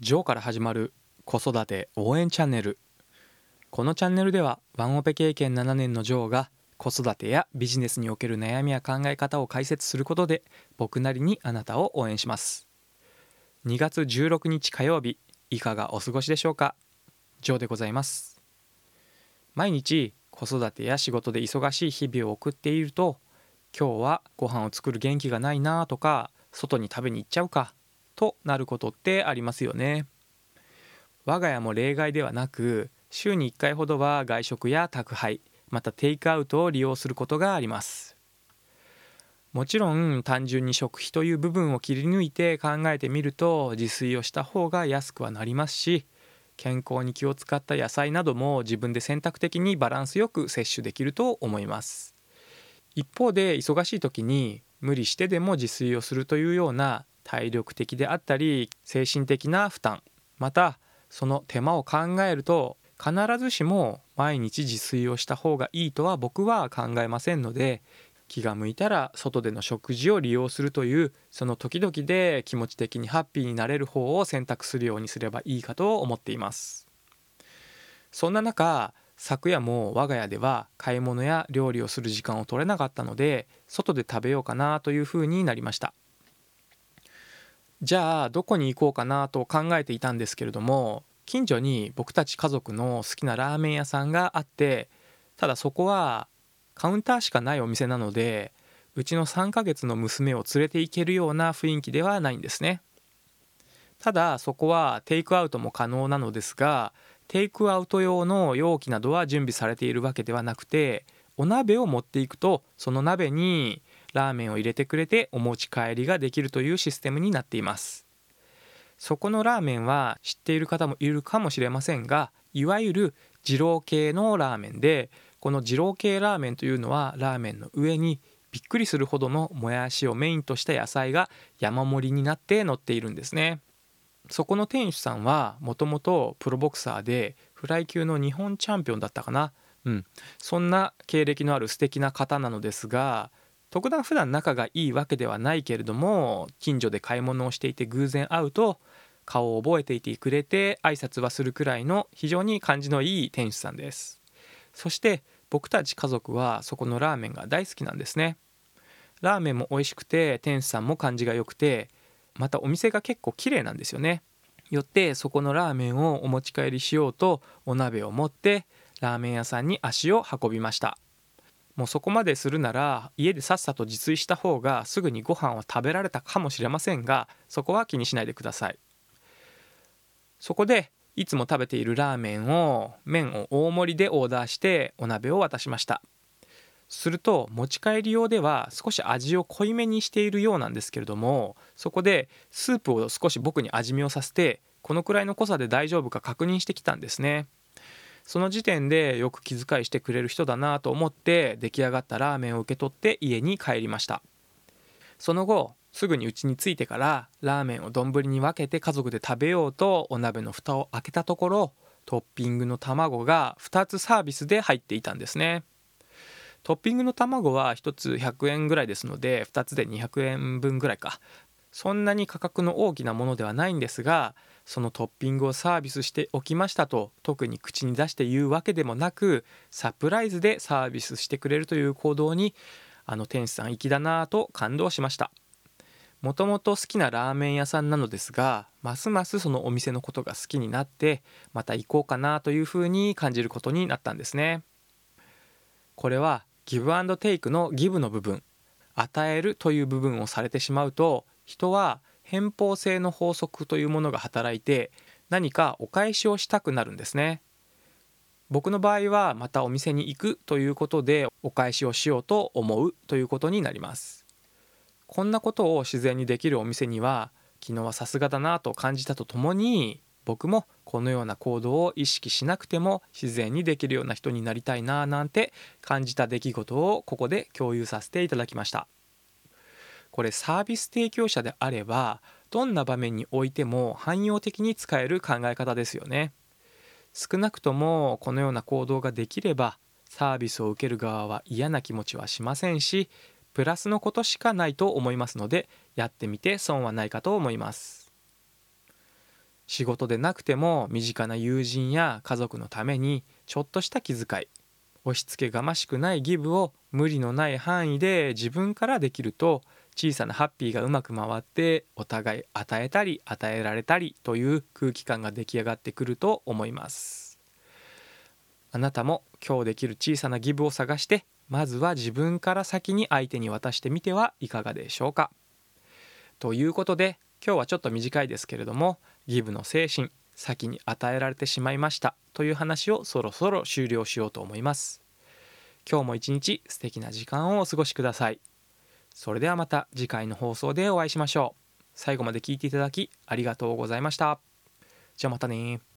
ジョーから始まる子育て応援チャンネル。このチャンネルではワンオペ経験7年のジョーが子育てやビジネスにおける悩みや考え方を解説することで僕なりにあなたを応援します。2月16日火曜日いかがお過ごしでしょうか？ジョーでございます。毎日子育てや仕事で忙しい日々を送っていると今日はご飯を作る元気がないなとか外に食べに行っちゃうかとなることってありますよね。我が家も例外ではなく週に1回ほどは外食や宅配またテイクアウトを利用することがあります。もちろん単純に食費という部分を切り抜いて考えてみると自炊をした方が安くはなりますし健康に気を使った野菜なども自分で選択的にバランスよく摂取できると思います。一方で忙しい時に無理してでも自炊をするというような体力的であったり精神的な負担またその手間を考えると必ずしも毎日自炊をした方がいいとは僕は考えませんので気が向いたら外での食事を利用するというその時々で気持ち的にハッピーになれる方を選択するようにすればいいかと思っています。そんな中昨夜も我が家では買い物や料理をする時間を取れなかったので外で食べようかなというふうになりました。じゃあどこに行こうかなと考えていたんですけれども近所に僕たち家族の好きなラーメン屋さんがあってただそこはカウンターしかないお店なのでうちの3ヶ月の娘を連れて行けるような雰囲気ではないんですね。ただそこはテイクアウトも可能なのですがテイクアウト用の容器などは準備されているわけではなくてお鍋を持っていくとその鍋にラーメンを入れてくれてお持ち帰りができるというシステムになっています。そこのラーメンは知っている方もいるかもしれませんがいわゆる二郎系のラーメンでこの二郎系ラーメンというのはラーメンの上にびっくりするほどのもやしをメインとした野菜が山盛りになって乗っているんですね。そこの店主さんはもともとプロボクサーでフライ級の日本チャンピオンだったかな。うん。そんな経歴のある素敵な方なのですが特段普段仲がいいわけではないけれども近所で買い物をしていて偶然会うと顔を覚えていてくれて挨拶はするくらいの非常に感じのいい店主さんです。そして僕たち家族はそこのラーメンが大好きなんですね。ラーメンも美味しくて店主さんも感じが良くてまたお店が結構綺麗なんですよね。よってそこのラーメンをお持ち帰りしようとお鍋を持ってラーメン屋さんに足を運びました。もうそこまでするなら家でさっさと自炊した方がすぐにご飯を食べられたかもしれませんがそこは気にしないでください。そこでいつも食べているラーメンを麺を大盛りでオーダーしてお鍋を渡しました。すると持ち帰り用では少し味を濃いめにしているようなんですけれどもそこでスープを少し僕に味見をさせてこのくらいの濃さで大丈夫か確認してきたんですね。その時点でよく気遣いしてくれる人だなと思って出来上がったラーメンを受け取って家に帰りました。その後すぐに家に着いてからラーメンを丼に分けて家族で食べようとお鍋の蓋を開けたところトッピングの卵が2つサービスで入っていたんですね。トッピングの卵は1つ100円ぐらいですので2つで200円分ぐらいか。そんなに価格の大きなものではないんですがそのトッピングをサービスしておきましたと特に口に出して言うわけでもなくサプライズでサービスしてくれるという行動にあの店主さん粋だなぁと感動しました。もともと好きなラーメン屋さんなのですがますますそのお店のことが好きになってまた行こうかなというふうに感じることになったんですね。これはギブアンドテイクのギブの部分与えるという部分をされてしまうと人は偏方性の法則というものが働いて何かお返しをしたくなるんですね。僕の場合はまたお店に行くということでお返しをしようと思うということになります。こんなことを自然にできるお店には昨日はさすがだなと感じたとともに僕もこのような行動を意識しなくても自然にできるような人になりたいななんて感じた出来事をここで共有させていただきました。これサービス提供者であればどんな場面においても汎用的に使える考え方ですよね。少なくともこのような行動ができればサービスを受ける側は嫌な気持ちはしませんしプラスのことしかないと思いますのでやってみて損はないかと思います。仕事でなくても身近な友人や家族のためにちょっとした気遣い押し付けがましくないギブを無理のない範囲で自分からできると小さなハッピーがうまく回ってお互い与えたり与えられたりという空気感が出来上がってくると思います。あなたも今日できる小さなギブを探してまずは自分から先に相手に渡してみてはいかがでしょうか。ということで今日はちょっと短いですけれどもギブの精神先に与えられてしまいましたという話をそろそろ終了しようと思います。今日も一日素敵な時間をお過ごしください。それではまた次回の放送でお会いしましょう。最後まで聞いていただきありがとうございました。じゃあまたね